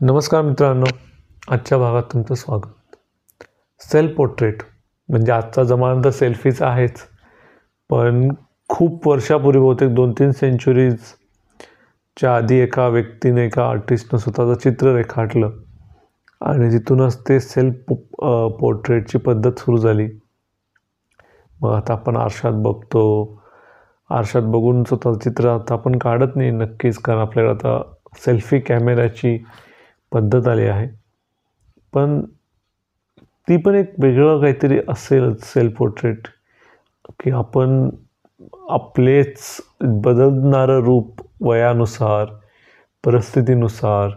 नमस्कार मित्रांनो आजच्या भागात तुमचं स्वागत. सेल्फ पोर्ट्रेट म्हणजे आजचा जमाना तर सेल्फीच आहेच पण खूप वर्षापूर्वी बहुतेक दोन तीन सेंचुरीजच्या आधी एका व्यक्तीने एका आर्टिस्टनं स्वतःचं चित्र रेखाटलं आणि तिथूनच ते सेल्फ पोर्ट्रेटची पद्धत सुरू झाली. मग आता आपण आरशात बघतो आरशात बघून स्वतःचं चित्र आता आपण काढत नाही. नक्कीच कारण आपल्याकडे आता सेल्फी कॅमेऱ्याची पद्धत आली आहे. पण ती पण एक वेगळं काहीतरी असेल सेल्फ पोर्ट्रेट की आपण आपलेच बदलणारं रूप वयानुसार परिस्थितीनुसार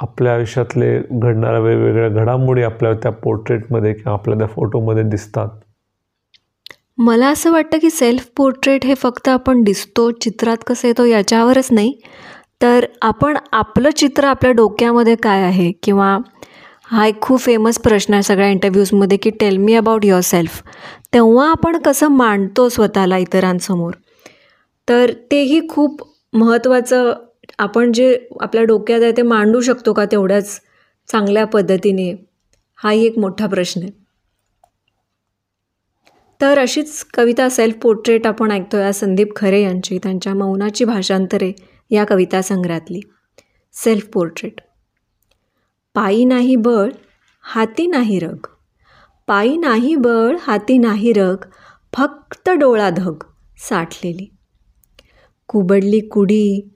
आपल्या आयुष्यातले घडणाऱ्या वेगवेगळ्या घडामोडी आपल्या त्या पोर्ट्रेटमध्ये किंवा आपल्या त्या फोटोमध्ये दिसतात. मला असं वाटतं की सेल्फ पोर्ट्रेट हे फक्त आपण दिसतो चित्रात कसं येतो याच्यावरच नाही. तर आपण आपलं चित्र आपल्या डोक्यामध्ये काय आहे? किंवा हा एक खूप फेमस प्रश्न आहे सगळ्या इंटरव्ह्यूजमध्ये की tell me about yourself तेव्हा आपण कसं मांडतो स्वतःला इतरांसमोर? तर तेही खूप महत्त्वाचं आपण जे आपल्या डोक्यात आहे ते मांडू शकतो का तेवढ्याच चांगल्या पद्धतीने? हाही एक मोठा प्रश्न आहे. तर अशीच कविता सेल्फ पोर्ट्रेट आपण ऐकतो या संदीप खरे यांची. त्यांच्या मौनाची भाषांतरे या कविता संग्रहातली. सेल्फ पोर्ट्रेट पायी नाही बळ हाती नाही रग. पायी नाही बळ हाती नाही रग फक्त डोळा धग साठलेली. कुबडली कुडी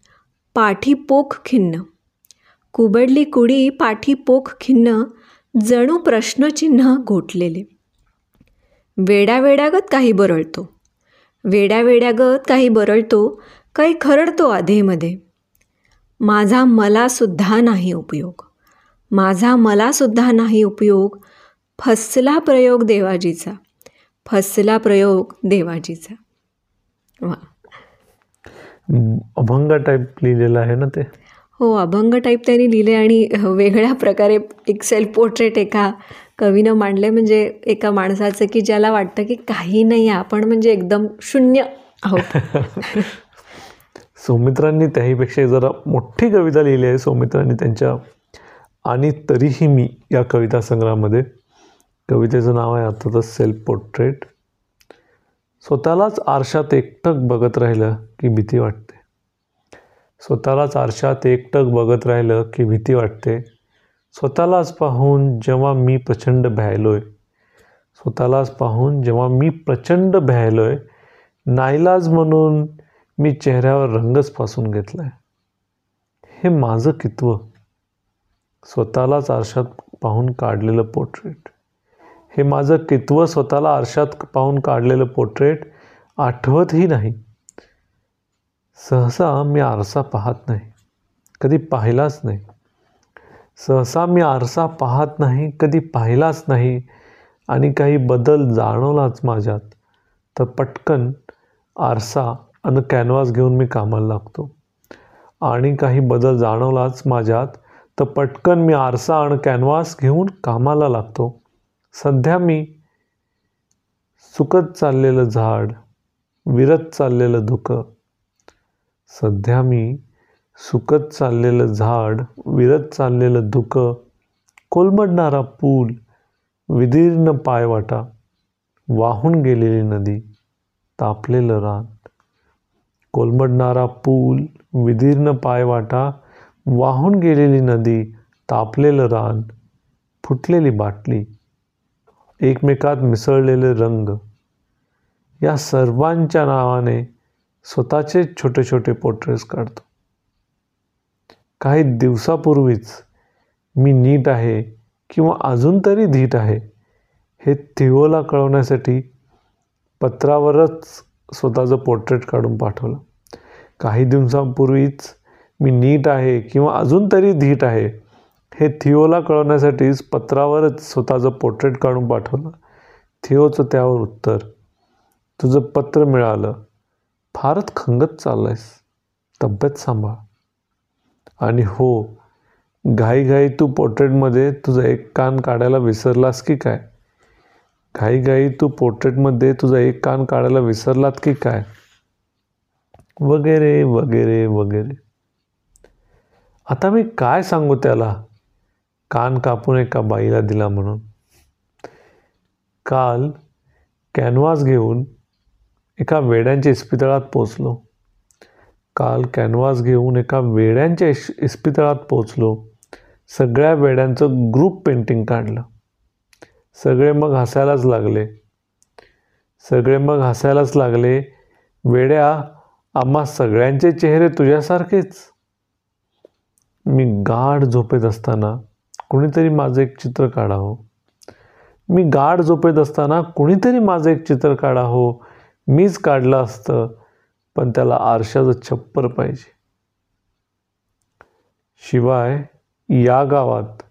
पाठी पोख खिन्न. कुबडली कुडी पाठी पोख खिन्न जणू प्रश्नचिन्ह घोटलेले. वेड्या वेड्यागत काही बरळतो. वेड्यावेड्यागत काही बरळतो काही खरडतो आधेमध्ये. माझा मलासुद्धा नाही उपयोग. माझा मलासुद्धा नाही उपयोग. फसला प्रयोग देवाजीचा. फसला प्रयोग देवाजीचा. वा. अभंग टाईप लिहिलेलं आहे ना ते? हो अभंग टाईप त्यांनी लिहिले आणि वेगळ्या प्रकारे एक सेल्फ पोर्ट्रेट एका कवीनं मांडले. म्हणजे एका माणसाचं की ज्याला वाटतं की काही नाही आपण म्हणजे एकदम शून्य आहोत. सौमित्रांनी त्याहीपेक्षा जरा मोठी कविता लिहिली आहे. सौमित्रांनी त्यांच्या आणि तरीही मी या कविता संग्रहामध्ये कवितेचं नाव आहे अर्थातच सेल्फ पोर्ट्रेट स्वतःलाच आरशात एकटक बघत राहिलं की भीती वाटते. स्वतःलाच आरशात एकटक बघत राहिलं की भीती वाटते. स्वतःलाच पाहून जेव्हा मी प्रचंड भ्यायलो आहे स्वतःलाच पाहून जेव्हा मी प्रचंड भ्यायलो आहे नाईलाज म्हणून मी चेहऱ्यावर रंगच पासून घेतला आहे हे माझं कित्व? स्वतःलाच आरशात पाहून काढलेलं पोर्ट्रेट. हे माझं कित्व स्वतःला आरशात पाहून काढलेलं पोर्ट्रेट आठवतही नाही. सहसा मी आरसा पाहत नाही. कधी पाहिलाच नाही. सहसा मी आरसा पाहत नाही कधी पाहिलाच नाही. आणि काही बदल जाणवलाच माझ्यात. तर पटकन आरसा आणि कॅनव्हास घेऊन मी कामाला लागतो. आणि काही बदल जाणवलाच माझ्यात तर पटकन मी आरसा आणि कॅनव्हास घेऊन कामाला लागतो. सध्या मी सुकत चाललेलं झाड विरत चाललेलं धुकं सध्या मी सुकत चाललेलं झाड विरत चाललेलं धुकं कोलमडणारा पूल विदीर्ण पायवाटा वाहून गेलेली नदी तापलेलं रान कोलमडणारा पूल विदीर्ण पायवाटा वाहून गेलेली नदी तापलेलं रान फुटलेली बाटली एकमेकात मिसळलेले रंग. या सर्वांच्या नावाने स्वतःचे छोटे छोटे पोर्ट्रेट्स काढतो. काही दिवसापूर्वीच मी नीट आहे किंवा अजून तरी धीट आहे हे थिओला कळवण्यासाठी पत्रावरच स्वतःचं पोर्ट्रेट काढून पाठवलं. काही दिवसांपूर्वीच मी नीट आहे किंवा अजून तरी धीट आहे हे थिओला कळवण्यासाठीच पत्रावरच स्वतःचं पोर्ट्रेट काढून पाठवलं. थिओचं त्यावर उत्तर तुझं पत्र मिळालं. फारच खंगत चाललं आहेस तब्येत सांभाळ. आणि हो घाईघाई तू पोर्ट्रेटमध्ये तुझं एक कान काढायला विसरलास की काय? घाईघाई तू पोर्ट्रेटमध्ये तुझा एक कान काढायला विसरलात की काय? वगैरे वगैरे वगैरे. आता मी काय सांगू त्याला? कान कापून एका बाईला दिला म्हणून. काल कॅनव्हास घेऊन एका वेड्यांच्या इस्पितळात पोचलो काल कॅनव्हास घेऊन एका वेड्यांच्या इस्पितळात पोचलो सगळ्या वेड्यांचं ग्रुप पेंटिंग काढलं. सगळे मग हसायलाच लागले. सगळे मग हसायलाच लागले वेड्या आम्हा सगळ्यांचे चेहरे तुझ्यासारखेच. मी गाढ झोपेत असताना कुणीतरी माझं एक चित्र काढावं. मी गाढ झोपेत असताना कुणीतरी माझं एक चित्र काढावं. मीच काढलं असतं पण त्याला आरशाचं छप्पर पाहिजे. शिवाय या गावात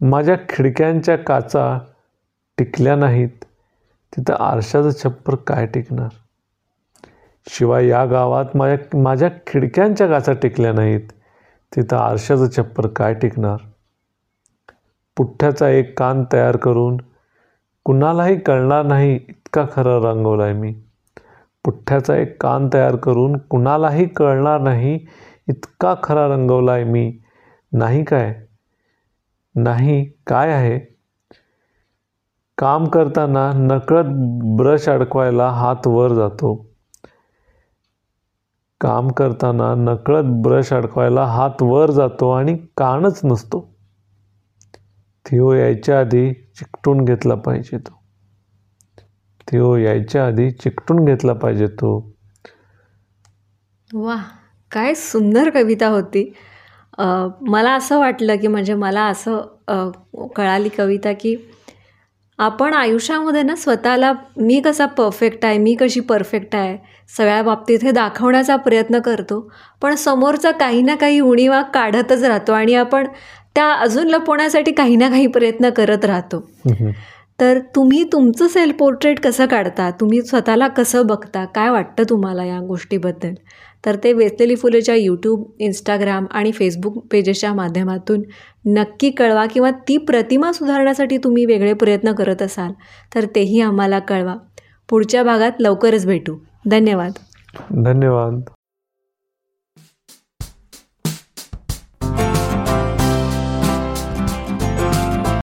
माझ्या खिडक्यांच्या काचा टिकल्या नाहीत तिथं आरशाचं छप्पर काय टिकणार? शिवाय या गावात माझ्या माझ्या खिडक्यांच्या गाचा टिकल्या नाहीत तिथं आरशाचं छप्पर काय टिकणार? पुठ्ठ्याचा एक कान तयार करून कुणालाही कळणार नाही इतका खरं रंगवला आहे मी. पुठ्ठ्याचा एक कान तयार करून कुणालाही कळणार नाही इतका खरा रंगवला आहे मी. नाही काय? नाही काय आहे? काम करताना नकळत ब्रश अडकवायला हात वर जातो. काम करताना नकळत ब्रश अडकवायला हात वर जातो आणि कानच नसतो. थियो यायच्या आधी चिकटून घेतला पाहिजे तो. थियो यायच्या आधी चिकटून घेतला पाहिजे तो. वा काय सुंदर कविता होती. मला असं वाटलं की म्हणजे मला असं कळाली कविता की आपण आयुष्यामध्ये ना स्वतःला मी कसा परफेक्ट आहे मी कशी परफेक्ट आहे सगळ्या बाबतीत हे दाखवण्याचा प्रयत्न करतो. पण समोरचा काही ना काही उणीवा काढतच राहतो आणि आपण त्या अजून लपवण्यासाठी काही ना काही प्रयत्न करत राहतो. तर तुम्ही तुमचं सेल्फ पोर्ट्रेट कसं काढता? तुम्ही स्वतःला कसं बघता? काय वाटतं तुम्हाला या गोष्टीबद्दल? तर ते वेचलेली फुलेच्या यूट्यूब इंस्टाग्राम आणि फेसबुक पेजेसच्या माध्यमातून नक्की कळवा किंवा ती प्रतिमा सुधारण्यासाठी तुम्ही वेगळे प्रयत्न करत असाल तर तेही आम्हाला कळवा. पुढच्या भागात लवकरच भेटू. धन्यवाद. धन्यवाद.